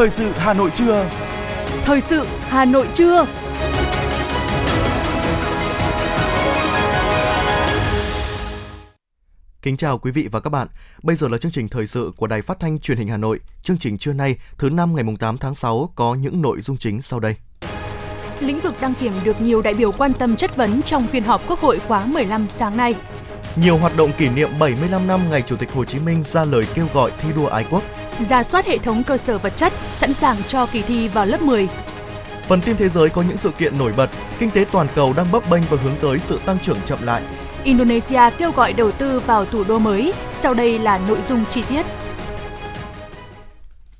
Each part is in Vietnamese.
Thời sự Hà Nội trưa. Thời sự Hà Nội trưa. Kính chào quý vị và các bạn. Bây giờ là chương trình thời sự của Đài Phát thanh Truyền hình Hà Nội. Chương trình trưa nay, thứ năm ngày 8 tháng 6 có những nội dung chính sau đây. Lĩnh vực đăng kiểm được nhiều đại biểu quan tâm chất vấn trong phiên họp Quốc hội khóa 15 sáng nay. Nhiều hoạt động kỷ niệm 75 năm ngày Chủ tịch Hồ Chí Minh ra lời kêu gọi thi đua ái quốc. Ra soát hệ thống cơ sở vật chất, sẵn sàng cho kỳ thi vào lớp 10. Phần tin thế giới có những sự kiện nổi bật, kinh tế toàn cầu đang bấp bênh và hướng tới sự tăng trưởng chậm lại. Indonesia kêu gọi đầu tư vào thủ đô mới. Sau đây là nội dung chi tiết.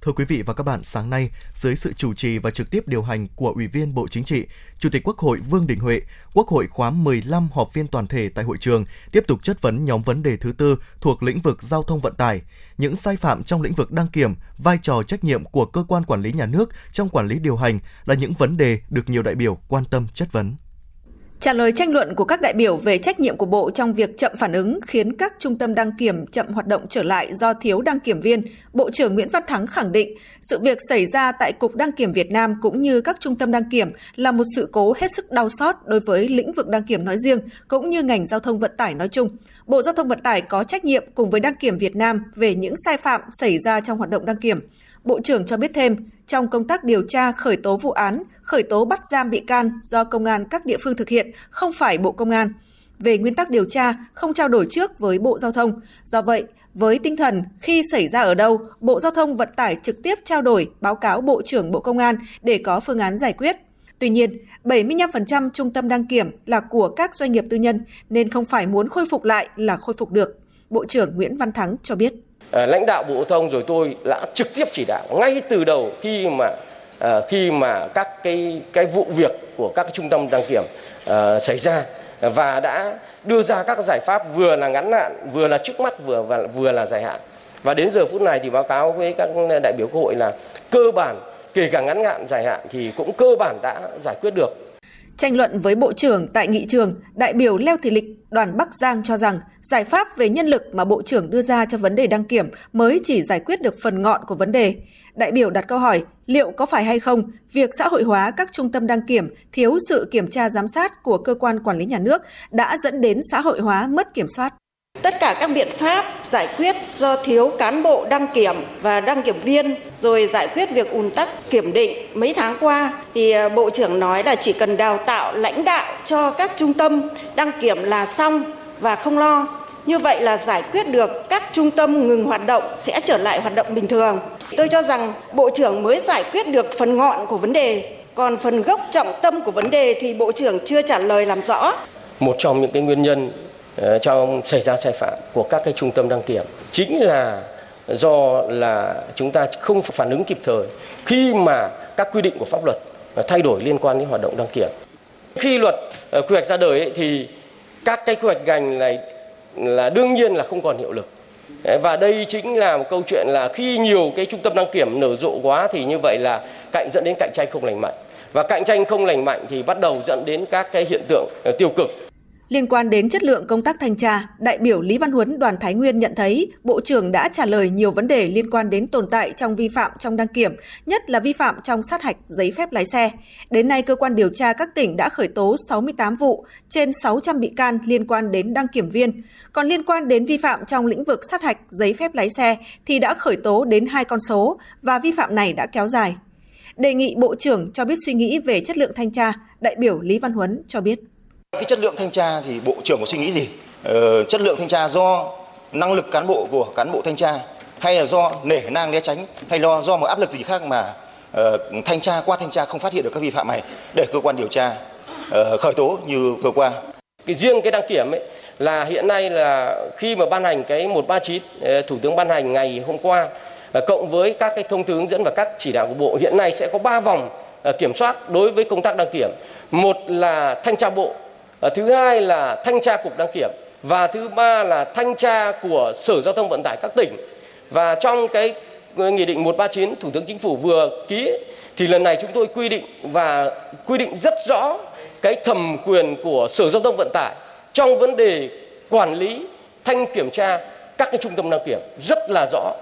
Thưa quý vị và các bạn, sáng nay, dưới sự chủ trì và trực tiếp điều hành của Ủy viên Bộ Chính trị, Chủ tịch Quốc hội Vương Đình Huệ, Quốc hội khóa 15 họp viên toàn thể tại hội trường tiếp tục chất vấn nhóm vấn đề thứ tư thuộc lĩnh vực giao thông vận tải, những sai phạm trong lĩnh vực đăng kiểm, vai trò trách nhiệm của cơ quan quản lý nhà nước trong quản lý điều hành là những vấn đề được nhiều đại biểu quan tâm chất vấn. Trả lời tranh luận của các đại biểu về trách nhiệm của Bộ trong việc chậm phản ứng khiến các trung tâm đăng kiểm chậm hoạt động trở lại do thiếu đăng kiểm viên, Bộ trưởng Nguyễn Văn Thắng khẳng định sự việc xảy ra tại Cục Đăng kiểm Việt Nam cũng như các trung tâm đăng kiểm là một sự cố hết sức đau xót đối với lĩnh vực đăng kiểm nói riêng cũng như ngành giao thông vận tải nói chung. Bộ Giao thông Vận tải có trách nhiệm cùng với đăng kiểm Việt Nam về những sai phạm xảy ra trong hoạt động đăng kiểm. Bộ trưởng cho biết thêm, trong công tác điều tra khởi tố vụ án, khởi tố bắt giam bị can do công an các địa phương thực hiện, không phải Bộ Công an. Về nguyên tắc điều tra, không trao đổi trước với Bộ Giao thông. Do vậy, với tinh thần khi xảy ra ở đâu, Bộ Giao thông Vận tải trực tiếp trao đổi, báo cáo Bộ trưởng Bộ Công an để có phương án giải quyết. Tuy nhiên, 75% trung tâm đăng kiểm là của các doanh nghiệp tư nhân nên không phải muốn khôi phục lại là khôi phục được. Bộ trưởng Nguyễn Văn Thắng cho biết. Ờ, lãnh đạo bộ thông rồi tôi đã trực tiếp chỉ đạo ngay từ đầu khi mà ờ, khi mà các cái cái vụ việc của các trung tâm đăng kiểm ờ, xảy ra. Và đã đưa ra các giải pháp vừa là ngắn hạn, vừa là trước mắt, vừa, và vừa là dài hạn. Và đến giờ phút này thì báo cáo với các đại biểu quốc hội là cơ bản, kể cả ngắn hạn, dài hạn thì cũng cơ bản đã giải quyết được. Tranh luận với Bộ trưởng tại nghị trường, đại biểu Leo Thị Lịch, đoàn Bắc Giang cho rằng giải pháp về nhân lực mà Bộ trưởng đưa ra cho vấn đề đăng kiểm mới chỉ giải quyết được phần ngọn của vấn đề. Đại biểu đặt câu hỏi liệu có phải hay không việc xã hội hóa các trung tâm đăng kiểm thiếu sự kiểm tra giám sát của cơ quan quản lý nhà nước đã dẫn đến xã hội hóa mất kiểm soát. Tất cả các biện pháp giải quyết do thiếu cán bộ đăng kiểm và đăng kiểm viên rồi giải quyết việc ùn tắc kiểm định mấy tháng qua thì à, Bộ trưởng nói là chỉ cần đào tạo lãnh đạo cho các trung tâm đăng kiểm là xong và không lo. Như vậy là giải quyết được các trung tâm ngừng hoạt động sẽ trở lại hoạt động bình thường. Tôi cho rằng Bộ trưởng mới giải quyết được phần ngọn của vấn đề, còn phần gốc trọng tâm của vấn đề thì Bộ trưởng chưa trả lời làm rõ. Một trong những cái nguyên nhân Ờ, trong xảy ra sai phạm của các cái trung tâm đăng kiểm chính là do là chúng ta không phản ứng kịp thời khi mà các quy định của pháp luật thay đổi liên quan đến hoạt động đăng kiểm. Khi luật ờ, quy hoạch ra đời ấy, thì các cái quy hoạch ngành này là đương nhiên là không còn hiệu lực. Ờ, và đây chính là một câu chuyện là khi nhiều cái trung tâm đăng kiểm nở rộ quá thì như vậy là cạnh dẫn đến cạnh tranh không lành mạnh. Và cạnh tranh không lành mạnh thì bắt đầu dẫn đến các cái hiện tượng tiêu cực Liên quan đến chất lượng công tác thanh tra, đại biểu Lý Văn Huấn đoàn Thái Nguyên nhận thấy Bộ trưởng đã trả lời nhiều vấn đề liên quan đến tồn tại trong vi phạm trong đăng kiểm, nhất là vi phạm trong sát hạch giấy phép lái xe. Đến nay, cơ quan điều tra các tỉnh đã khởi tố 68 vụ, trên 600 bị can liên quan đến đăng kiểm viên. Còn liên quan đến vi phạm trong lĩnh vực sát hạch giấy phép lái xe thì đã khởi tố đến hai con số và vi phạm này đã kéo dài. Đề nghị Bộ trưởng cho biết suy nghĩ về chất lượng thanh tra, đại biểu Lý Văn Huấn cho biết. Cái chất lượng thanh tra thì Bộ trưởng có suy nghĩ gì? Ờ, chất lượng thanh tra do năng lực cán bộ của cán bộ thanh tra hay là do nể nang né tránh hay lo do một áp lực gì khác mà uh, thanh tra qua thanh tra không phát hiện được các vi phạm này để cơ quan điều tra uh, khởi tố như vừa qua. Cái riêng cái đăng kiểm ấy là hiện nay là khi mà ban hành cái 139 ờ, thủ tướng ban hành ngày hôm qua cộng với các cái thông tư hướng dẫn và các chỉ đạo của bộ hiện nay sẽ có 3 vòng kiểm soát đối với công tác đăng kiểm. Một là thanh tra bộ Ờ, thứ hai là thanh tra cục đăng kiểm và thứ ba là thanh tra của sở giao thông vận tải các tỉnh. Và trong cái ờ, nghị định 139 thủ tướng chính phủ vừa ký thì lần này chúng tôi quy định và quy định rất rõ cái thẩm quyền của sở giao thông vận tải trong vấn đề quản lý, thanh kiểm tra các cái trung tâm đăng kiểm rất là rõ.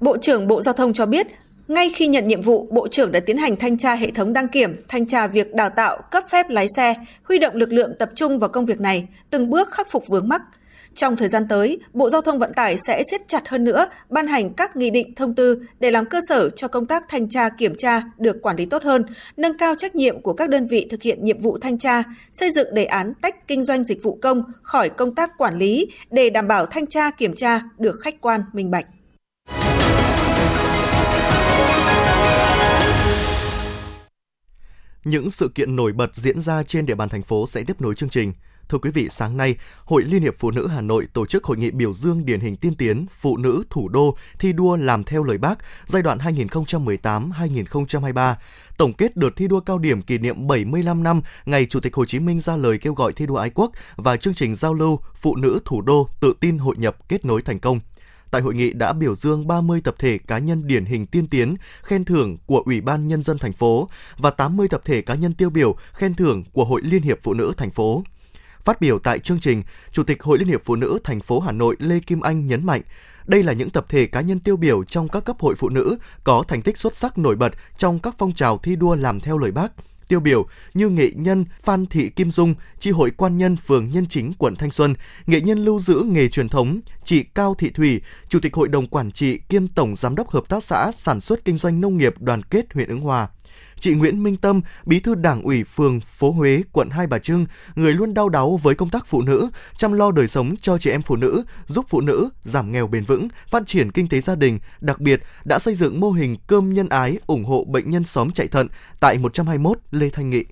Bộ trưởng Bộ Giao thông cho biết ngay khi nhận nhiệm vụ, Bộ trưởng đã tiến hành thanh tra hệ thống đăng kiểm, thanh tra việc đào tạo, cấp phép lái xe, huy động lực lượng tập trung vào công việc này, từng bước khắc phục vướng mắc. Trong thời gian tới, Bộ Giao thông Vận tải sẽ siết chặt hơn nữa, ban hành các nghị định thông tư để làm cơ sở cho công tác thanh tra kiểm tra được quản lý tốt hơn, nâng cao trách nhiệm của các đơn vị thực hiện nhiệm vụ thanh tra, xây dựng đề án tách kinh doanh dịch vụ công khỏi công tác quản lý để đảm bảo thanh tra kiểm tra được khách quan minh bạch. Những sự kiện nổi bật diễn ra trên địa bàn thành phố sẽ tiếp nối chương trình. Thưa quý vị, sáng nay, Hội Liên hiệp Phụ nữ Hà Nội tổ chức hội nghị biểu dương điển hình tiên tiến phụ nữ thủ đô thi đua làm theo lời Bác giai đoạn 2018-2023. Tổng kết đợt thi đua cao điểm kỷ niệm 75 năm ngày Chủ tịch Hồ Chí Minh ra lời kêu gọi thi đua ái quốc và chương trình giao lưu Phụ nữ thủ đô tự tin hội nhập kết nối thành công. Tại hội nghị đã biểu dương 30 tập thể cá nhân điển hình tiên tiến, khen thưởng của Ủy ban Nhân dân thành phố và 80 tập thể cá nhân tiêu biểu, khen thưởng của Hội Liên hiệp Phụ nữ thành phố. Phát biểu tại chương trình, Chủ tịch Hội Liên hiệp Phụ nữ thành phố Hà Nội Lê Kim Anh nhấn mạnh, đây là những tập thể cá nhân tiêu biểu trong các cấp hội phụ nữ có thành tích xuất sắc nổi bật trong các phong trào thi đua làm theo lời Bác, tiêu biểu như nghệ nhân Phan Thị Kim Dung, tri hội quan nhân phường Nhân Chính, quận Thanh Xuân, nghệ nhân lưu giữ nghề truyền thống, chị Cao Thị Thủy, chủ tịch hội đồng quản trị kiêm tổng giám đốc hợp tác xã sản xuất kinh doanh nông nghiệp đoàn kết huyện Ứng Hòa. Chị Nguyễn Minh Tâm, bí thư đảng ủy phường phố Huế, quận Hai Bà Trưng, người luôn đau đáu với công tác phụ nữ, chăm lo đời sống cho chị em phụ nữ, giúp phụ nữ giảm nghèo bền vững, phát triển kinh tế gia đình, đặc biệt đã xây dựng mô hình cơm nhân ái ủng hộ bệnh nhân xóm chạy thận tại 121 Lê Thanh Nghị.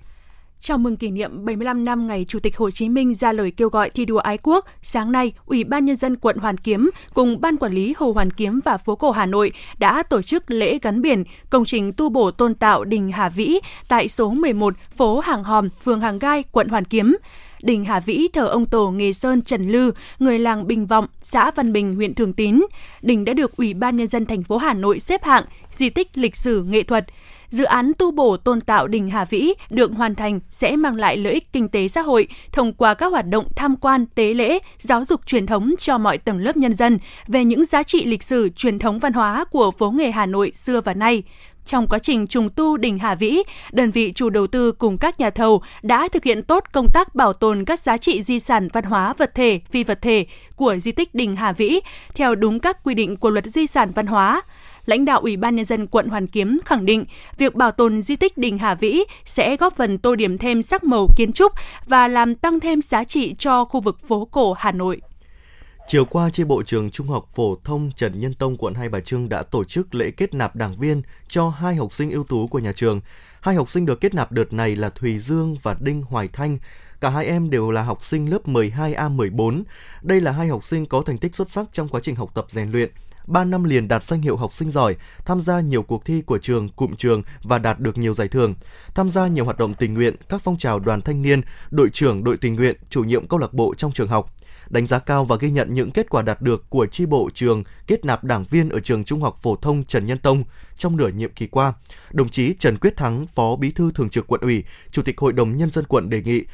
Chào mừng kỷ niệm 75 năm ngày Chủ tịch Hồ Chí Minh ra lời kêu gọi thi đua ái quốc, sáng nay, Ủy ban Nhân dân quận Hoàn Kiếm cùng Ban Quản lý Hồ Hoàn Kiếm và phố cổ Hà Nội đã tổ chức lễ gắn biển công trình tu bổ tôn tạo đình Hà Vĩ tại số 11 phố Hàng Hòm, phường Hàng Gai, quận Hoàn Kiếm. Đình Hà Vĩ thờ ông tổ nghề Sơn Trần Lư, người làng Bình Vọng, xã Văn Bình, huyện Thường Tín. Đình đã được Ủy ban Nhân dân thành phố Hà Nội xếp hạng di tích lịch sử nghệ thuật – dự án tu bổ tôn tạo đình Hà Vĩ được hoàn thành sẽ mang lại lợi ích kinh tế xã hội thông qua các hoạt động tham quan, tế lễ, giáo dục truyền thống cho mọi tầng lớp nhân dân về những giá trị lịch sử truyền thống văn hóa của phố nghề Hà Nội xưa và nay. Trong quá trình trùng tu đình Hà Vĩ, đơn vị chủ đầu tư cùng các nhà thầu đã thực hiện tốt công tác bảo tồn các giá trị di sản văn hóa vật thể, phi vật thể của di tích đình Hà Vĩ theo đúng các quy định của luật di sản văn hóa lãnh đạo Ủy ban Nhân dân quận Hoàn Kiếm khẳng định việc bảo tồn di tích Đình Hà Vĩ sẽ góp phần tô điểm thêm sắc màu kiến trúc và làm tăng thêm giá trị cho khu vực phố cổ Hà Nội. Chiều qua, tri bộ trường Trung học phổ thông Trần Nhân Tông quận Hai Bà Trưng đã tổ chức lễ kết nạp đảng viên cho hai học sinh ưu tú của nhà trường. Hai học sinh được kết nạp đợt này là Thùy Dương và Đinh Hoài Thanh. Cả hai em đều là học sinh lớp 12A14. Đây là hai học sinh có thành tích xuất sắc trong quá trình học tập rèn luyện. 3 năm liền đạt danh hiệu học sinh giỏi, tham gia nhiều cuộc thi của trường, cụm trường và đạt được nhiều giải thưởng. Tham gia nhiều hoạt động tình nguyện, các phong trào đoàn thanh niên, đội trưởng đội tình nguyện, chủ nhiệm câu lạc bộ trong trường học đánh giá cao và ghi nhận những kết quả đạt được của tri bộ trường kết nạp đảng viên ở trường Trung học phổ thông Trần Nhân Tông trong nửa nhiệm kỳ qua. Đồng chí Trần Quyết Thắng, Phó Bí thư Thường trực Quận ủy, Chủ tịch Hội đồng Nhân dân quận đề nghị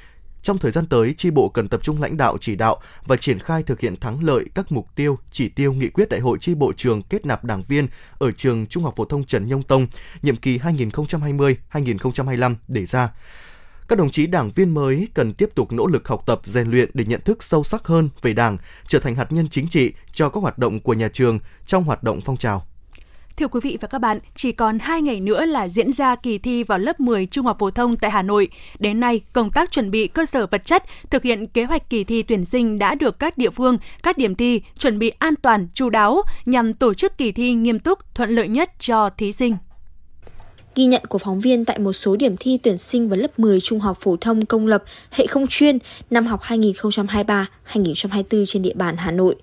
trong thời gian tới, tri bộ cần tập trung lãnh đạo chỉ đạo và triển khai thực hiện thắng lợi các mục tiêu, chỉ tiêu nghị quyết đại hội tri bộ trường kết nạp đảng viên ở trường Trung học phổ thông Trần Nhông Tông nhiệm kỳ 2020-2025 đề ra. Các đồng chí đảng viên mới cần tiếp tục nỗ lực học tập, rèn luyện để nhận thức sâu sắc hơn về Đảng, trở thành hạt nhân chính trị cho các hoạt động của nhà trường trong hoạt động phong trào. Thưa quý vị và các bạn, chỉ còn 2 ngày nữa là diễn ra kỳ thi vào lớp 10 trung học phổ thông tại Hà Nội. Đến nay, công tác chuẩn bị cơ sở vật chất, thực hiện kế hoạch kỳ thi tuyển sinh đã được các địa phương, các điểm thi chuẩn bị an toàn, chú đáo nhằm tổ chức kỳ thi nghiêm túc, thuận lợi nhất cho thí sinh. Ghi nhận của phóng viên tại một số điểm thi tuyển sinh vào lớp 10 trung học phổ thông công lập hệ không chuyên năm học 2023-2024 trên địa bàn Hà Nội.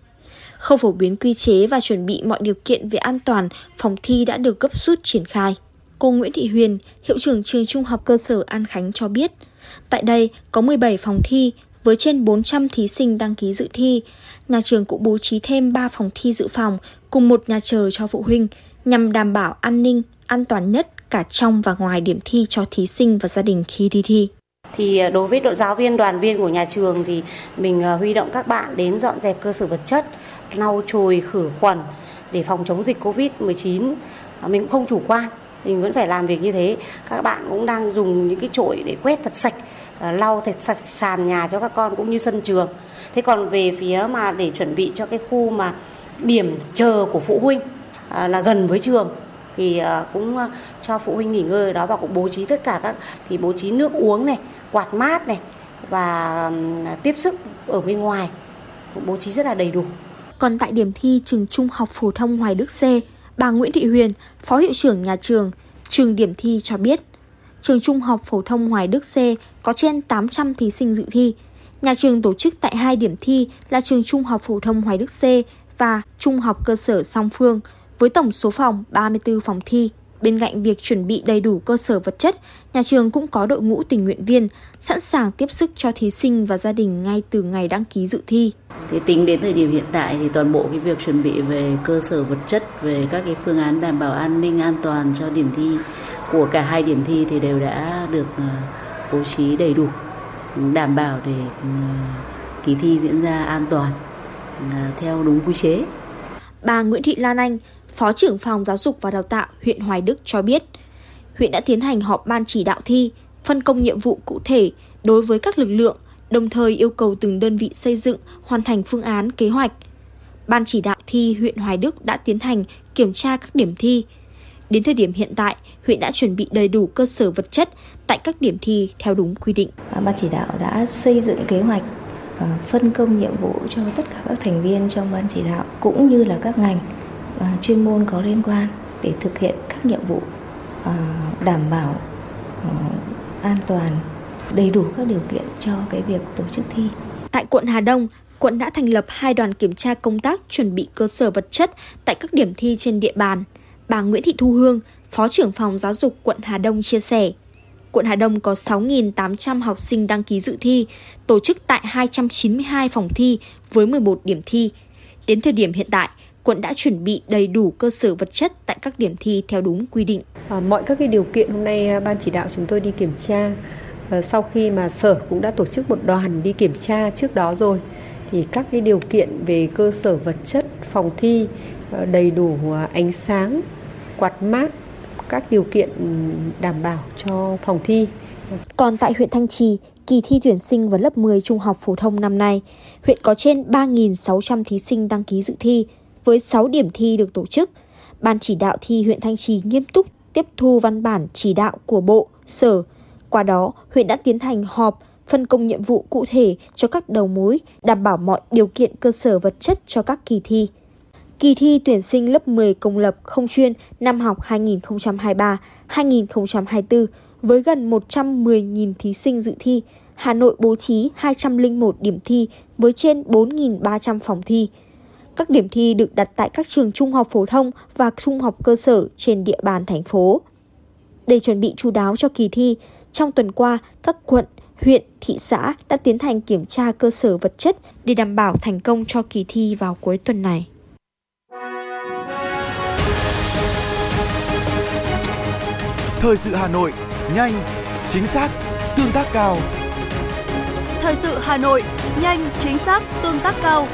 Không phổ biến quy chế và chuẩn bị mọi điều kiện về an toàn, phòng thi đã được gấp rút triển khai. Cô Nguyễn Thị Huyền, hiệu trưởng trường trung học cơ sở An Khánh cho biết, tại đây có 17 phòng thi với trên 400 thí sinh đăng ký dự thi. Nhà trường cũng bố trí thêm 3 phòng thi dự phòng cùng một nhà chờ cho phụ huynh nhằm đảm bảo an ninh, an toàn nhất cả trong và ngoài điểm thi cho thí sinh và gia đình khi đi thi thì à, đối với đội giáo viên đoàn viên của nhà trường thì mình à, huy động các bạn đến dọn dẹp cơ sở vật chất lau chùi khử khuẩn để phòng chống dịch Covid-19 à, mình cũng không chủ quan, mình vẫn phải làm việc như thế. Các bạn cũng đang dùng những cái chổi để quét thật sạch à, lau thật sạch sàn nhà cho các con cũng như sân trường. Thế còn về phía mà để chuẩn bị cho cái khu mà điểm chờ của phụ huynh à, là gần với trường, thì cũng cho phụ huynh nghỉ ngơi ở đó và cũng bố trí tất cả các, thì bố trí nước uống này, quạt mát này và tiếp sức ở bên ngoài cũng bố trí rất là đầy đủ còn tại điểm thi trường Trung học phổ thông Hoài Đức C, bà Nguyễn Thị Huyền, Phó hiệu trưởng nhà trường, trường điểm thi cho biết, trường Trung học phổ thông Hoài Đức C có trên 800 thí sinh dự thi. Nhà trường tổ chức tại hai điểm thi là trường Trung học phổ thông Hoài Đức C và Trung học cơ sở Song Phương với tổng số phòng 34 phòng thi. Bên cạnh việc chuẩn bị đầy đủ cơ sở vật chất, nhà trường cũng có đội ngũ tình nguyện viên sẵn sàng tiếp sức cho thí sinh và gia đình ngay từ ngày đăng ký dự thi. Thì tính đến thời điểm hiện tại thì toàn bộ cái việc chuẩn bị về cơ sở vật chất, về các cái phương án đảm bảo an ninh an toàn cho điểm thi của cả hai điểm thi thì đều đã được ờ, bố trí đầy đủ, đảm bảo để ờ, kỳ thi diễn ra an toàn ờ, theo đúng quy chế. Bà Nguyễn Thị Lan Anh, Phó trưởng phòng giáo dục và đào tạo huyện Hoài Đức cho biết, huyện đã tiến hành họp ban chỉ đạo thi, phân công nhiệm vụ cụ thể đối với các lực lượng, đồng thời yêu cầu từng đơn vị xây dựng, hoàn thành phương án, kế hoạch. Ban chỉ đạo thi huyện Hoài Đức đã tiến hành kiểm tra các điểm thi. Đến thời điểm hiện tại, huyện đã chuẩn bị đầy đủ cơ sở vật chất tại các điểm thi theo đúng quy định. À, ban chỉ đạo đã xây dựng kế hoạch à, phân công nhiệm vụ cho tất cả các thành viên trong ban chỉ đạo cũng như là các ngành và chuyên môn có liên quan để thực hiện các nhiệm vụ à, đảm bảo an toàn đầy đủ các điều kiện cho cái việc tổ chức thi. Tại quận Hà Đông, quận đã thành lập hai đoàn kiểm tra công tác chuẩn bị cơ sở vật chất tại các điểm thi trên địa bàn. Bà Nguyễn Thị Thu Hương, Phó trưởng phòng giáo dục quận Hà Đông chia sẻ, quận Hà Đông có 6.800 học sinh đăng ký dự thi, tổ chức tại 292 phòng thi với 11 điểm thi. Đến thời điểm hiện tại, quận đã chuẩn bị đầy đủ cơ sở vật chất tại các điểm thi theo đúng quy định. À, mọi các cái điều kiện hôm nay à, ban chỉ đạo chúng tôi đi kiểm tra Ờ, sau khi mà sở cũng đã tổ chức một đoàn đi kiểm tra trước đó rồi thì các cái điều kiện về cơ sở vật chất phòng thi ờ, đầy đủ ờ, ánh sáng quạt mát các điều kiện đảm bảo cho phòng thi. Còn tại huyện Thanh Trì, kỳ thi tuyển sinh vào lớp 10 trung học phổ thông năm nay, huyện có trên 3.600 thí sinh đăng ký dự thi, với 6 điểm thi được tổ chức. Ban chỉ đạo thi huyện Thanh Trì nghiêm túc tiếp thu văn bản chỉ đạo của Bộ, Sở. Qua đó, huyện đã tiến hành họp, phân công nhiệm vụ cụ thể cho các đầu mối, đảm bảo mọi điều kiện cơ sở vật chất cho các kỳ thi. Kỳ thi tuyển sinh lớp 10 công lập không chuyên năm học 2023-2024 với gần 110.000 thí sinh dự thi, Hà Nội bố trí 201 điểm thi với trên 4.300 phòng thi. Các điểm thi được đặt tại các trường trung học phổ thông và trung học cơ sở trên địa bàn thành phố. Để chuẩn bị chú đáo cho kỳ thi, trong tuần qua, các quận, huyện, thị xã đã tiến hành kiểm tra cơ sở vật chất để đảm bảo thành công cho kỳ thi vào cuối tuần này. Thời sự Hà Nội, nhanh, chính xác, tương tác cao. Thời sự Hà Nội, nhanh, chính xác, tương tác cao.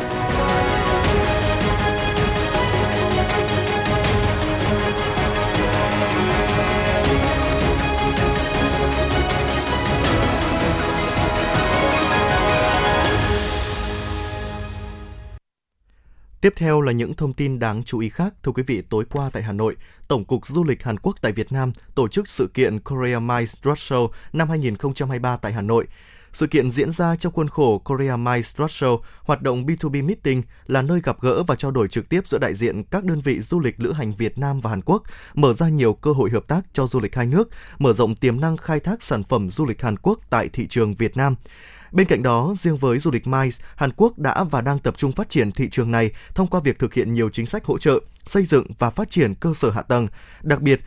Tiếp theo là những thông tin đáng chú ý khác. Thưa quý vị, tối qua tại Hà Nội, Tổng cục Du lịch Hàn Quốc tại Việt Nam tổ chức sự kiện Korea Mice Roadshow năm 2023 tại Hà Nội. Sự kiện diễn ra trong khuôn khổ Korea Mice Roadshow, hoạt động B2B Meeting là nơi gặp gỡ và trao đổi trực tiếp giữa đại diện các đơn vị du lịch lữ hành Việt Nam và Hàn Quốc, mở ra nhiều cơ hội hợp tác cho du lịch hai nước, mở rộng tiềm năng khai thác sản phẩm du lịch Hàn Quốc tại thị trường Việt Nam. Bên cạnh đó, riêng với du lịch MICE, Hàn Quốc đã và đang tập trung phát triển thị trường này thông qua việc thực hiện nhiều chính sách hỗ trợ, xây dựng và phát triển cơ sở hạ tầng. Đặc biệt,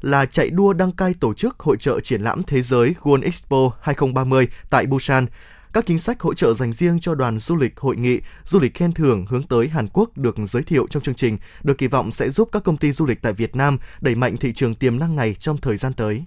là chạy đua đăng cai tổ chức hội trợ triển lãm thế giới World Expo 2030 tại Busan. Các chính sách hỗ trợ dành riêng cho đoàn du lịch hội nghị, du lịch khen thưởng hướng tới Hàn Quốc được giới thiệu trong chương trình, được kỳ vọng sẽ giúp các công ty du lịch tại Việt Nam đẩy mạnh thị trường tiềm năng này trong thời gian tới.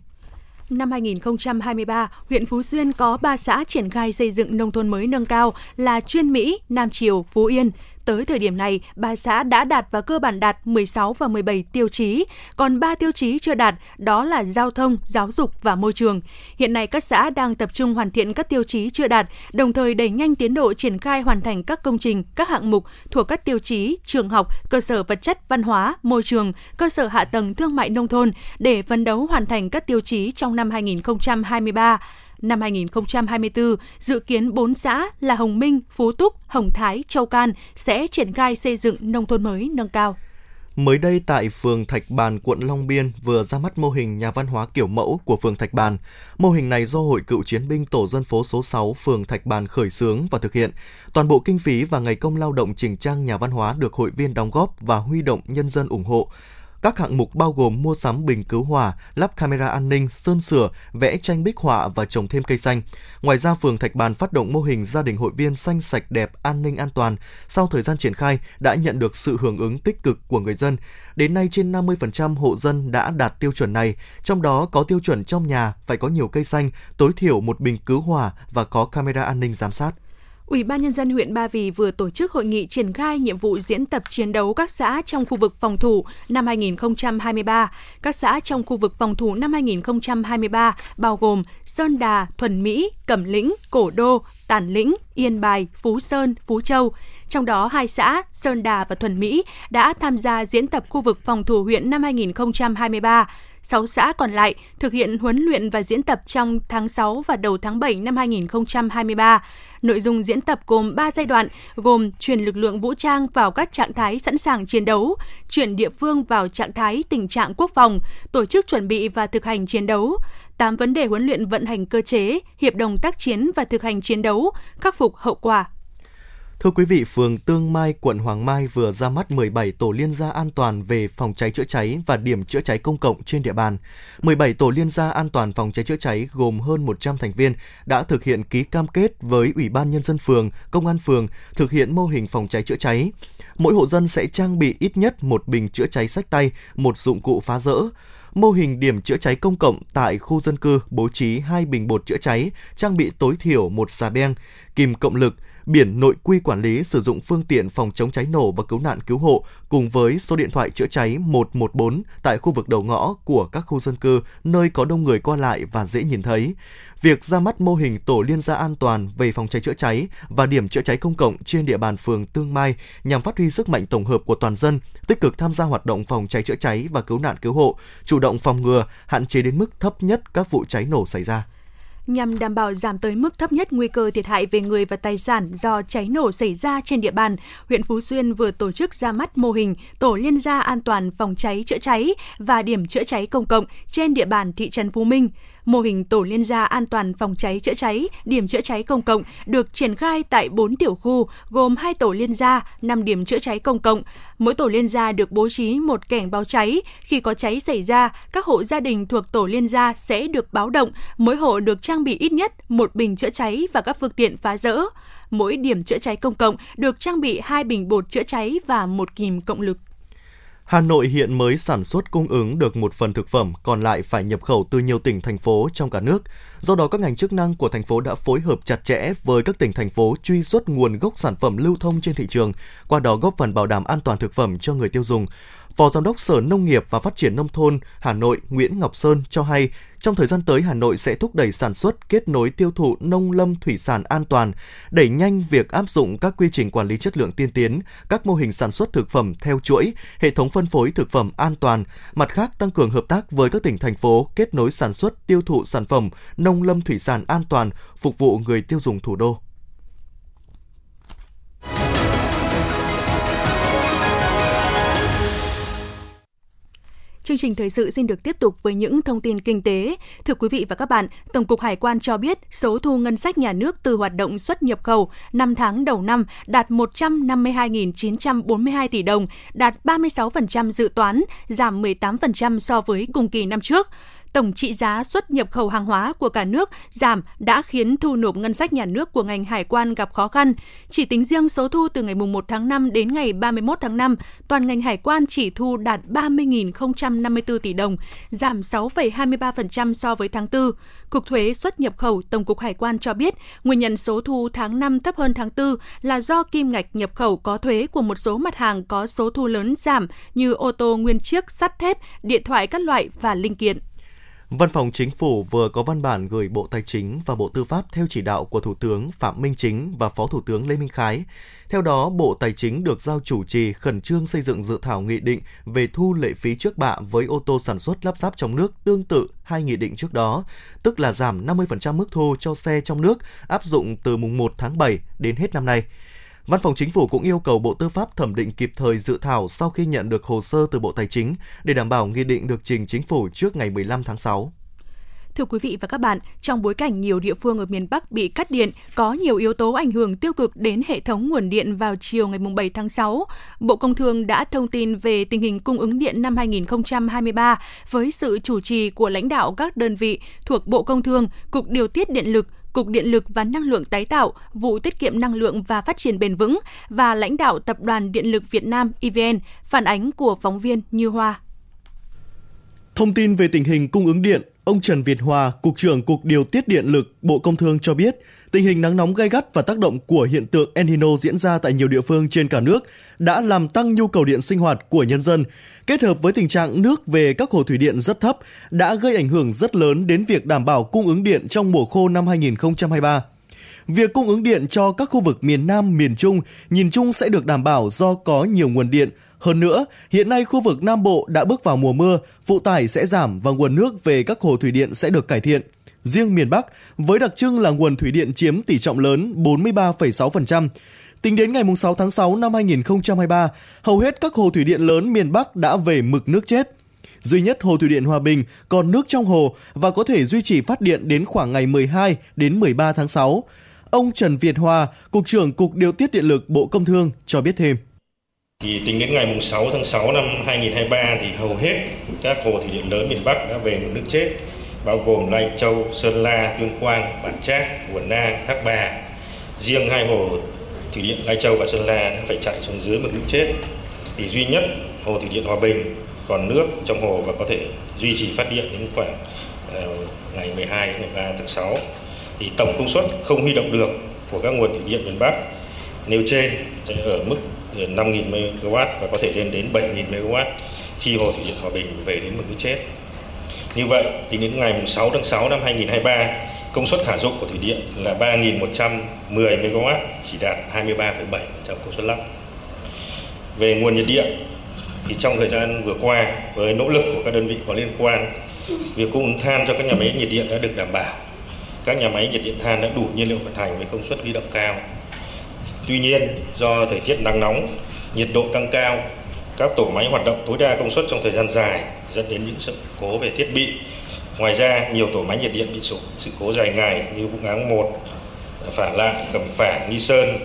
Năm 2023, huyện Phú Xuyên có 3 xã triển khai xây dựng nông thôn mới nâng cao là Chuyên Mỹ, Nam Triều, Phú Yên. Tới thời điểm này, ba xã đã đạt và cơ bản đạt 16 và 17 tiêu chí, còn 3 tiêu chí chưa đạt đó là giao thông, giáo dục và môi trường. Hiện nay các xã đang tập trung hoàn thiện các tiêu chí chưa đạt, đồng thời đẩy nhanh tiến độ triển khai hoàn thành các công trình, các hạng mục thuộc các tiêu chí trường học, cơ sở vật chất văn hóa, môi trường, cơ sở hạ tầng thương mại nông thôn để phấn đấu hoàn thành các tiêu chí trong năm 2023. Năm 2024, dự kiến 4 xã là Hồng Minh, Phú Túc, Hồng Thái, Châu Can sẽ triển khai xây dựng nông thôn mới nâng cao. Mới đây tại phường Thạch Bàn, quận Long Biên vừa ra mắt mô hình nhà văn hóa kiểu mẫu của phường Thạch Bàn. Mô hình này do Hội Cựu Chiến binh Tổ dân phố số 6 phường Thạch Bàn khởi xướng và thực hiện. Toàn bộ kinh phí và ngày công lao động chỉnh trang nhà văn hóa được hội viên đóng góp và huy động nhân dân ủng hộ. Các hạng mục bao gồm mua sắm bình cứu hỏa, lắp camera an ninh, sơn sửa, vẽ tranh bích họa và trồng thêm cây xanh. Ngoài ra, phường Thạch Bàn phát động mô hình gia đình hội viên xanh sạch đẹp, an ninh an toàn. Sau thời gian triển khai, đã nhận được sự hưởng ứng tích cực của người dân. Đến nay, trên 50% hộ dân đã đạt tiêu chuẩn này, trong đó có tiêu chuẩn trong nhà phải có nhiều cây xanh, tối thiểu một bình cứu hỏa và có camera an ninh giám sát. Ủy ban Nhân dân huyện Ba Vì vừa tổ chức hội nghị triển khai nhiệm vụ diễn tập chiến đấu các xã trong khu vực phòng thủ năm 2023. Các xã trong khu vực phòng thủ năm 2023 bao gồm Sơn Đà, Thuần Mỹ, Cẩm Lĩnh, Cổ Đô, Tản Lĩnh, Yên Bài, Phú Sơn, Phú Châu. Trong đó, hai xã Sơn Đà và Thuần Mỹ đã tham gia diễn tập khu vực phòng thủ huyện năm 2023. 6 xã còn lại thực hiện huấn luyện và diễn tập trong tháng 6 và đầu tháng 7 năm 2023. Nội dung diễn tập gồm 3 giai đoạn, gồm chuyển lực lượng vũ trang vào các trạng thái sẵn sàng chiến đấu, chuyển địa phương vào trạng thái tình trạng quốc phòng, tổ chức chuẩn bị và thực hành chiến đấu, 8 vấn đề huấn luyện vận hành cơ chế, hiệp đồng tác chiến và thực hành chiến đấu, khắc phục hậu quả Thưa quý vị, phường Tương Mai, quận Hoàng Mai vừa ra mắt 17 tổ liên gia an toàn về phòng cháy chữa cháy và điểm chữa cháy công cộng trên địa bàn. 17 tổ liên gia an toàn phòng cháy chữa cháy gồm hơn 100 thành viên đã thực hiện ký cam kết với Ủy ban Nhân dân phường, Công an phường thực hiện mô hình phòng cháy chữa cháy. Mỗi hộ dân sẽ trang bị ít nhất một bình chữa cháy sách tay, một dụng cụ phá rỡ, mô hình điểm chữa cháy công cộng tại khu dân cư bố trí hai bình bột chữa cháy, trang bị tối thiểu một xà beng, kìm cộng lực, biển nội quy quản lý sử dụng phương tiện phòng chống cháy nổ và cứu nạn cứu hộ cùng với số điện thoại chữa cháy 114 tại khu vực đầu ngõ của các khu dân cư nơi có đông người qua lại và dễ nhìn thấy. Việc ra mắt mô hình tổ liên gia an toàn về phòng cháy chữa cháy và điểm chữa cháy công cộng trên địa bàn phường Tương Mai nhằm phát huy sức mạnh tổng hợp của toàn dân, tích cực tham gia hoạt động phòng cháy chữa cháy và cứu nạn cứu hộ, chủ động phòng ngừa, hạn chế đến mức thấp nhất các vụ cháy nổ xảy ra nhằm đảm bảo giảm tới mức thấp nhất nguy cơ thiệt hại về người và tài sản do cháy nổ xảy ra trên địa bàn, huyện Phú Xuyên vừa tổ chức ra mắt mô hình tổ liên gia an toàn phòng cháy chữa cháy và điểm chữa cháy công cộng trên địa bàn thị trấn Phú Minh mô hình tổ liên gia an toàn phòng cháy chữa cháy, điểm chữa cháy công cộng được triển khai tại 4 tiểu khu gồm 2 tổ liên gia, 5 điểm chữa cháy công cộng. Mỗi tổ liên gia được bố trí một kẻng báo cháy. Khi có cháy xảy ra, các hộ gia đình thuộc tổ liên gia sẽ được báo động, mỗi hộ được trang bị ít nhất một bình chữa cháy và các phương tiện phá rỡ. Mỗi điểm chữa cháy công cộng được trang bị hai bình bột chữa cháy và một kìm cộng lực. Hà Nội hiện mới sản xuất cung ứng được một phần thực phẩm, còn lại phải nhập khẩu từ nhiều tỉnh thành phố trong cả nước. Do đó các ngành chức năng của thành phố đã phối hợp chặt chẽ với các tỉnh thành phố truy xuất nguồn gốc sản phẩm lưu thông trên thị trường, qua đó góp phần bảo đảm an toàn thực phẩm cho người tiêu dùng. Phó Giám đốc Sở Nông nghiệp và Phát triển Nông thôn Hà Nội Nguyễn Ngọc Sơn cho hay, trong thời gian tới Hà Nội sẽ thúc đẩy sản xuất, kết nối tiêu thụ nông lâm thủy sản an toàn, đẩy nhanh việc áp dụng các quy trình quản lý chất lượng tiên tiến, các mô hình sản xuất thực phẩm theo chuỗi, hệ thống phân phối thực phẩm an toàn. Mặt khác, tăng cường hợp tác với các tỉnh thành phố kết nối sản xuất, tiêu thụ sản phẩm nông lâm thủy sản an toàn, phục vụ người tiêu dùng thủ đô. Chương trình thời sự xin được tiếp tục với những thông tin kinh tế. Thưa quý vị và các bạn, Tổng cục Hải quan cho biết số thu ngân sách nhà nước từ hoạt động xuất nhập khẩu 5 tháng đầu năm đạt 152.942 tỷ đồng, đạt 36% dự toán, giảm 18% so với cùng kỳ năm trước tổng trị giá xuất nhập khẩu hàng hóa của cả nước giảm đã khiến thu nộp ngân sách nhà nước của ngành hải quan gặp khó khăn. Chỉ tính riêng số thu từ ngày 1 tháng 5 đến ngày 31 tháng 5, toàn ngành hải quan chỉ thu đạt 30.054 tỷ đồng, giảm 6,23% so với tháng 4. Cục Thuế xuất nhập khẩu Tổng cục Hải quan cho biết, nguyên nhân số thu tháng 5 thấp hơn tháng 4 là do kim ngạch nhập khẩu có thuế của một số mặt hàng có số thu lớn giảm như ô tô nguyên chiếc, sắt thép, điện thoại các loại và linh kiện. Văn phòng Chính phủ vừa có văn bản gửi Bộ Tài chính và Bộ Tư pháp theo chỉ đạo của Thủ tướng Phạm Minh Chính và Phó Thủ tướng Lê Minh Khái. Theo đó, Bộ Tài chính được giao chủ trì khẩn trương xây dựng dự thảo nghị định về thu lệ phí trước bạ với ô tô sản xuất lắp ráp trong nước tương tự hai nghị định trước đó, tức là giảm 50% mức thu cho xe trong nước áp dụng từ mùng 1 tháng 7 đến hết năm nay. Văn phòng Chính phủ cũng yêu cầu Bộ Tư pháp thẩm định kịp thời dự thảo sau khi nhận được hồ sơ từ Bộ Tài chính để đảm bảo nghị định được trình Chính phủ trước ngày 15 tháng 6. Thưa quý vị và các bạn, trong bối cảnh nhiều địa phương ở miền Bắc bị cắt điện, có nhiều yếu tố ảnh hưởng tiêu cực đến hệ thống nguồn điện vào chiều ngày 7 tháng 6, Bộ Công Thương đã thông tin về tình hình cung ứng điện năm 2023 với sự chủ trì của lãnh đạo các đơn vị thuộc Bộ Công Thương, Cục Điều tiết Điện lực, Cục Điện lực và Năng lượng tái tạo, vụ tiết kiệm năng lượng và phát triển bền vững và lãnh đạo Tập đoàn Điện lực Việt Nam EVN, phản ánh của phóng viên Như Hoa. Thông tin về tình hình cung ứng điện, ông Trần Việt Hòa, Cục trưởng Cục Điều tiết Điện lực, Bộ Công Thương cho biết, tình hình nắng nóng gay gắt và tác động của hiện tượng El Nino diễn ra tại nhiều địa phương trên cả nước đã làm tăng nhu cầu điện sinh hoạt của nhân dân, kết hợp với tình trạng nước về các hồ thủy điện rất thấp đã gây ảnh hưởng rất lớn đến việc đảm bảo cung ứng điện trong mùa khô năm 2023. Việc cung ứng điện cho các khu vực miền Nam, miền Trung nhìn chung sẽ được đảm bảo do có nhiều nguồn điện, hơn nữa, hiện nay khu vực Nam Bộ đã bước vào mùa mưa, phụ tải sẽ giảm và nguồn nước về các hồ thủy điện sẽ được cải thiện. Riêng miền Bắc, với đặc trưng là nguồn thủy điện chiếm tỷ trọng lớn 43,6%, Tính đến ngày 6 tháng 6 năm 2023, hầu hết các hồ thủy điện lớn miền Bắc đã về mực nước chết. Duy nhất Hồ Thủy điện Hòa Bình còn nước trong hồ và có thể duy trì phát điện đến khoảng ngày 12 đến 13 tháng 6. Ông Trần Việt Hòa, Cục trưởng Cục Điều tiết Điện lực Bộ Công Thương cho biết thêm. Thì tính đến ngày 6 tháng 6 năm 2023 thì hầu hết các hồ thủy điện lớn miền Bắc đã về mực nước chết, bao gồm Lai Châu, Sơn La, Tuyên Quang, Bản Trác, Quần Na, Thác Bà. Riêng hai hồ thủy điện Lai Châu và Sơn La đã phải chạy xuống dưới mực nước chết. Thì duy nhất hồ thủy điện Hòa Bình còn nước trong hồ và có thể duy trì phát điện đến khoảng ờ, ngày 12 đến 13 tháng 6. Thì tổng công suất không huy động được của các nguồn thủy điện miền Bắc nêu trên sẽ ở mức 5.000 MW và có thể lên đến 7.000 MW khi hồ thủy điện Hòa Bình về đến mực nước chết. Như vậy, tính đến ngày 6 tháng 6 năm 2023, công suất khả dụng của thủy điện là 3.110 MW, chỉ đạt 23,7% công suất lắp. Về nguồn nhiệt điện, thì trong thời gian vừa qua, với nỗ lực của các đơn vị có liên quan, việc cung ứng than cho các nhà máy nhiệt điện đã được đảm bảo. Các nhà máy nhiệt điện than đã đủ nhiên liệu vận hành với công suất huy động cao, Tuy nhiên, do thời tiết nắng nóng, nhiệt độ tăng cao, các tổ máy hoạt động tối đa công suất trong thời gian dài dẫn đến những sự cố về thiết bị. Ngoài ra, nhiều tổ máy nhiệt điện bị sự, sự cố dài ngày như Vũng Áng 1, Phả Lại, Cẩm Phả, Nghi Sơn,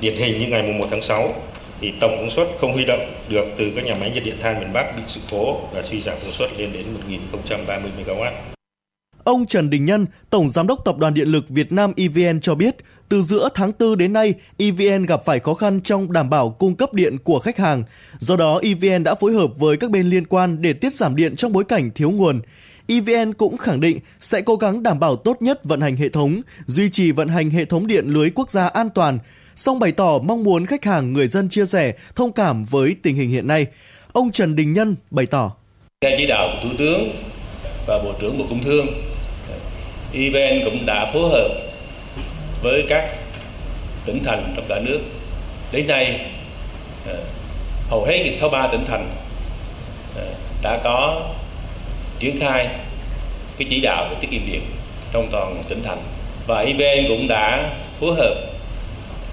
điển hình như ngày 1 tháng 6 thì tổng công suất không huy động được từ các nhà máy nhiệt điện than miền Bắc bị sự cố và suy giảm công suất lên đến 1.030 MW. Ông Trần Đình Nhân, Tổng Giám đốc Tập đoàn Điện lực Việt Nam EVN cho biết, từ giữa tháng 4 đến nay, EVN gặp phải khó khăn trong đảm bảo cung cấp điện của khách hàng. Do đó, EVN đã phối hợp với các bên liên quan để tiết giảm điện trong bối cảnh thiếu nguồn. EVN cũng khẳng định sẽ cố gắng đảm bảo tốt nhất vận hành hệ thống, duy trì vận hành hệ thống điện lưới quốc gia an toàn, song bày tỏ mong muốn khách hàng người dân chia sẻ, thông cảm với tình hình hiện nay. Ông Trần Đình Nhân bày tỏ. Theo chỉ đạo của Thủ tướng và Bộ trưởng Bộ Công Thương, EVN cũng đã phối hợp với các tỉnh thành trong cả nước. Đến nay, ờ, hầu hết 63 tỉnh thành ờ, đã có triển khai cái chỉ đạo về tiết kiệm điện trong toàn tỉnh thành và EVN cũng đã phối hợp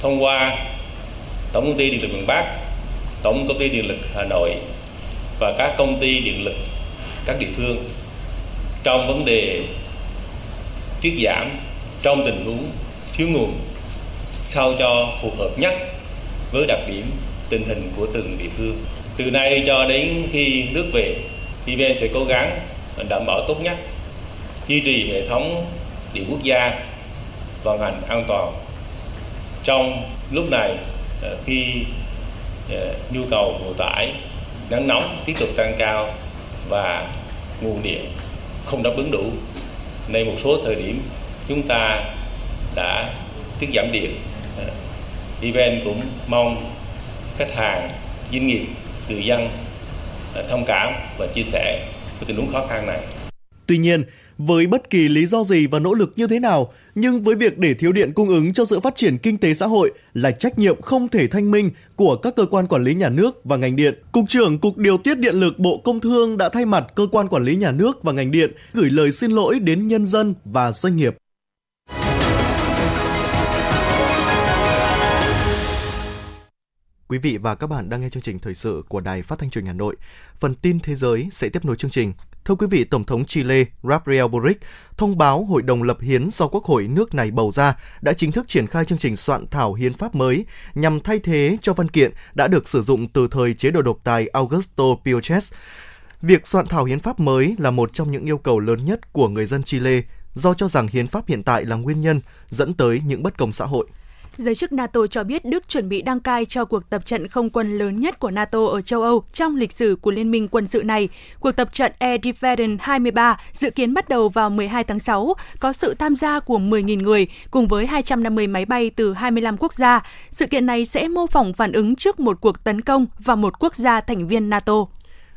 thông qua tổng công ty điện lực miền Bắc, tổng công ty điện lực Hà Nội và các công ty điện lực các địa phương trong vấn đề tiết giảm trong tình huống thiếu nguồn sao cho phù hợp nhất với đặc điểm tình hình của từng địa phương. Từ nay cho đến khi nước về, EVN sẽ cố gắng đảm bảo tốt nhất duy trì hệ thống điện quốc gia vận hành an toàn trong lúc này ờ, khi ờ, nhu cầu phụ tải nắng nóng tiếp tục tăng cao và nguồn điện không đáp ứng đủ. Nên một số thời điểm chúng ta đã tiết giảm điện. Event cũng mong khách hàng doanh nghiệp người dân thông cảm và chia sẻ với tình huống khó khăn này. Tuy nhiên, với bất kỳ lý do gì và nỗ lực như thế nào, nhưng với việc để thiếu điện cung ứng cho sự phát triển kinh tế xã hội là trách nhiệm không thể thanh minh của các cơ quan quản lý nhà nước và ngành điện. Cục trưởng Cục Điều tiết Điện lực Bộ Công Thương đã thay mặt cơ quan quản lý nhà nước và ngành điện gửi lời xin lỗi đến nhân dân và doanh nghiệp. Quý vị và các bạn đang nghe chương trình thời sự của Đài Phát thanh Truyền hình Hà Nội. Phần tin thế giới sẽ tiếp nối chương trình. Thưa quý vị, Tổng thống Chile Gabriel Boric thông báo Hội đồng lập hiến do Quốc hội nước này bầu ra đã chính thức triển khai chương trình soạn thảo hiến pháp mới nhằm thay thế cho văn kiện đã được sử dụng từ thời chế độ độc tài Augusto Pinochet. Việc soạn thảo hiến pháp mới là một trong những yêu cầu lớn nhất của người dân Chile do cho rằng hiến pháp hiện tại là nguyên nhân dẫn tới những bất công xã hội. Giới chức NATO cho biết Đức chuẩn bị đăng cai cho cuộc tập trận không quân lớn nhất của NATO ở châu Âu trong lịch sử của liên minh quân sự này. Cuộc tập trận Air Defense 23 dự kiến bắt đầu vào 12 tháng 6, có sự tham gia của 10.000 người cùng với 250 máy bay từ 25 quốc gia. Sự kiện này sẽ mô phỏng phản ứng trước một cuộc tấn công vào một quốc gia thành viên NATO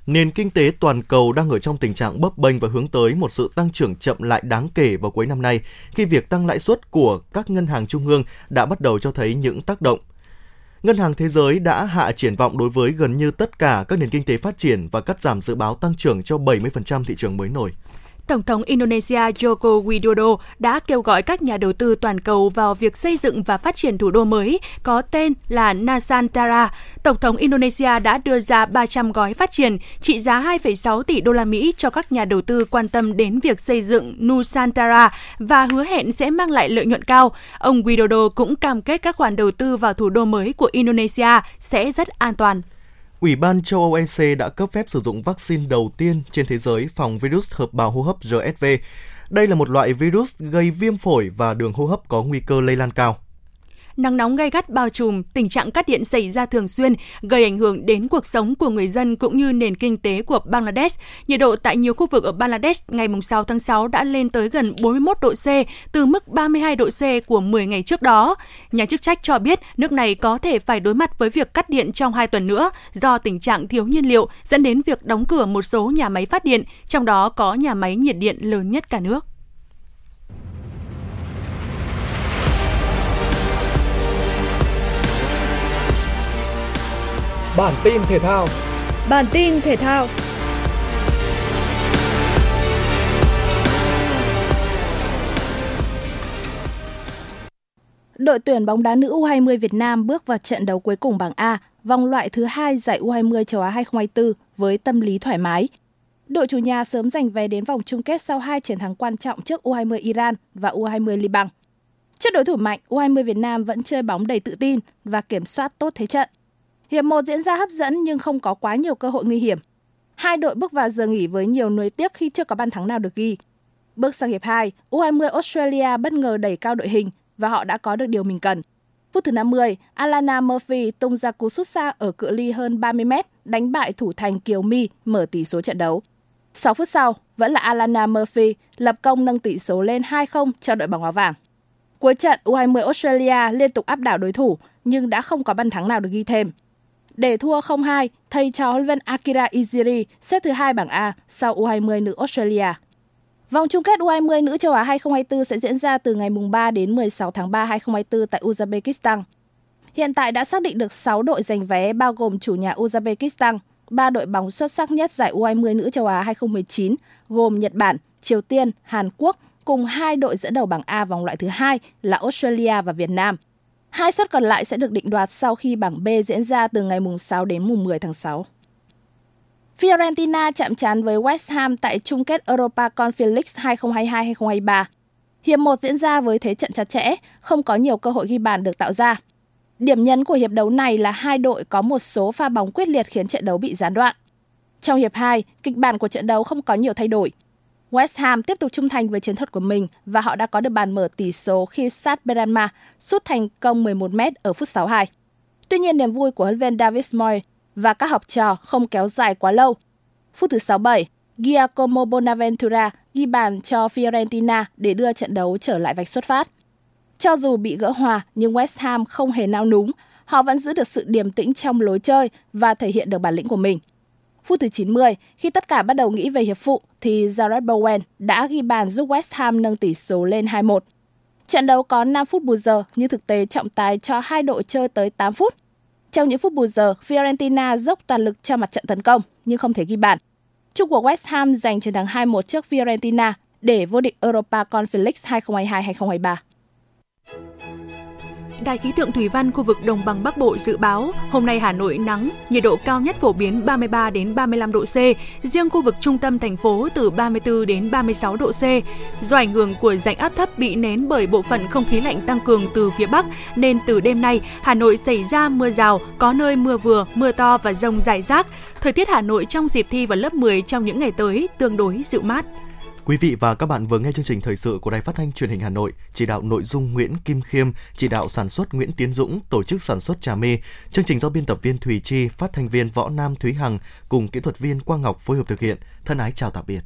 nền kinh tế toàn cầu đang ở trong tình trạng bấp bênh và hướng tới một sự tăng trưởng chậm lại đáng kể vào cuối năm nay, khi việc tăng lãi suất của các ngân hàng trung ương đã bắt đầu cho thấy những tác động. Ngân hàng Thế giới đã hạ triển vọng đối với gần như tất cả các nền kinh tế phát triển và cắt giảm dự báo tăng trưởng cho 70% thị trường mới nổi. Tổng thống Indonesia Joko Widodo đã kêu gọi các nhà đầu tư toàn cầu vào việc xây dựng và phát triển thủ đô mới có tên là Nusantara. Tổng thống Indonesia đã đưa ra 300 gói phát triển trị giá 2,6 tỷ đô la Mỹ cho các nhà đầu tư quan tâm đến việc xây dựng Nusantara và hứa hẹn sẽ mang lại lợi nhuận cao. Ông Widodo cũng cam kết các khoản đầu tư vào thủ đô mới của Indonesia sẽ rất an toàn. Ủy ban châu Âu EC đã cấp phép sử dụng vaccine đầu tiên trên thế giới phòng virus hợp bào hô hấp RSV. Đây là một loại virus gây viêm phổi và đường hô hấp có nguy cơ lây lan cao nắng nóng gay gắt bao trùm, tình trạng cắt điện xảy ra thường xuyên, gây ảnh hưởng đến cuộc sống của người dân cũng như nền kinh tế của Bangladesh. Nhiệt độ tại nhiều khu vực ở Bangladesh ngày 6 tháng 6 đã lên tới gần 41 độ C, từ mức 32 độ C của 10 ngày trước đó. Nhà chức trách cho biết nước này có thể phải đối mặt với việc cắt điện trong 2 tuần nữa do tình trạng thiếu nhiên liệu dẫn đến việc đóng cửa một số nhà máy phát điện, trong đó có nhà máy nhiệt điện lớn nhất cả nước. Bản tin thể thao. Bản tin thể thao. Đội tuyển bóng đá nữ U20 Việt Nam bước vào trận đấu cuối cùng bảng A, vòng loại thứ hai giải U20 châu Á 2024 với tâm lý thoải mái. Đội chủ nhà sớm giành vé đến vòng chung kết sau hai chiến thắng quan trọng trước U20 Iran và U20 Liban. Trước đối thủ mạnh, U20 Việt Nam vẫn chơi bóng đầy tự tin và kiểm soát tốt thế trận. Hiệp 1 diễn ra hấp dẫn nhưng không có quá nhiều cơ hội nguy hiểm. Hai đội bước vào giờ nghỉ với nhiều nuối tiếc khi chưa có bàn thắng nào được ghi. Bước sang hiệp 2, U20 Australia bất ngờ đẩy cao đội hình và họ đã có được điều mình cần. Phút thứ 50, Alana Murphy tung ra cú sút xa ở cự ly hơn 30 mét, đánh bại thủ thành Kiều My mở tỷ số trận đấu. 6 phút sau, vẫn là Alana Murphy lập công nâng tỷ số lên 2-0 cho đội bóng áo vàng. Cuối trận, U20 Australia liên tục áp đảo đối thủ nhưng đã không có bàn thắng nào được ghi thêm. Để thua 0-2, thầy trò huấn luyện Akira Iziri xếp thứ hai bảng A sau U20 nữ Australia. Vòng chung kết U20 nữ châu Á 2024 sẽ diễn ra từ ngày 3 đến 16 tháng 3 2024 tại Uzbekistan. Hiện tại đã xác định được 6 đội giành vé bao gồm chủ nhà Uzbekistan, 3 đội bóng xuất sắc nhất giải U20 nữ châu Á 2019 gồm Nhật Bản, Triều Tiên, Hàn Quốc cùng hai đội dẫn đầu bảng A vòng loại thứ hai là Australia và Việt Nam. Hai suất còn lại sẽ được định đoạt sau khi bảng B diễn ra từ ngày mùng 6 đến mùng 10 tháng 6. Fiorentina chạm trán với West Ham tại chung kết Europa Conference League 2022-2023. Hiệp 1 diễn ra với thế trận chặt chẽ, không có nhiều cơ hội ghi bàn được tạo ra. Điểm nhấn của hiệp đấu này là hai đội có một số pha bóng quyết liệt khiến trận đấu bị gián đoạn. Trong hiệp 2, kịch bản của trận đấu không có nhiều thay đổi. West Ham tiếp tục trung thành với chiến thuật của mình và họ đã có được bàn mở tỷ số khi sát Beranma sút thành công 11 m ở phút 62. Tuy nhiên niềm vui của huấn luyện David Moyes và các học trò không kéo dài quá lâu. Phút thứ 67, Giacomo Bonaventura ghi bàn cho Fiorentina để đưa trận đấu trở lại vạch xuất phát. Cho dù bị gỡ hòa nhưng West Ham không hề nao núng, họ vẫn giữ được sự điềm tĩnh trong lối chơi và thể hiện được bản lĩnh của mình. Phút thứ 90, khi tất cả bắt đầu nghĩ về hiệp phụ, thì Jared Bowen đã ghi bàn giúp West Ham nâng tỷ số lên 2-1. Trận đấu có 5 phút bù giờ nhưng thực tế trọng tài cho hai đội chơi tới 8 phút. Trong những phút bù giờ, Fiorentina dốc toàn lực cho mặt trận tấn công nhưng không thể ghi bàn. Chúc của West Ham giành chiến thắng 2-1 trước Fiorentina để vô địch Europa Conference 2022-2023. Đài khí tượng thủy văn khu vực đồng bằng Bắc Bộ dự báo hôm nay Hà Nội nắng, nhiệt độ cao nhất phổ biến 33 đến 35 độ C, riêng khu vực trung tâm thành phố từ 34 đến 36 độ C. Do ảnh hưởng của rãnh áp thấp bị nén bởi bộ phận không khí lạnh tăng cường từ phía Bắc nên từ đêm nay Hà Nội xảy ra mưa rào, có nơi mưa vừa, mưa to và rông rải rác. Thời tiết Hà Nội trong dịp thi vào lớp 10 trong những ngày tới tương đối dịu mát. Quý vị và các bạn vừa nghe chương trình thời sự của Đài Phát thanh Truyền hình Hà Nội, chỉ đạo nội dung Nguyễn Kim Khiêm, chỉ đạo sản xuất Nguyễn Tiến Dũng, tổ chức sản xuất Trà Mê, chương trình do biên tập viên Thùy Chi, phát thanh viên Võ Nam Thúy Hằng cùng kỹ thuật viên Quang Ngọc phối hợp thực hiện. Thân ái chào tạm biệt.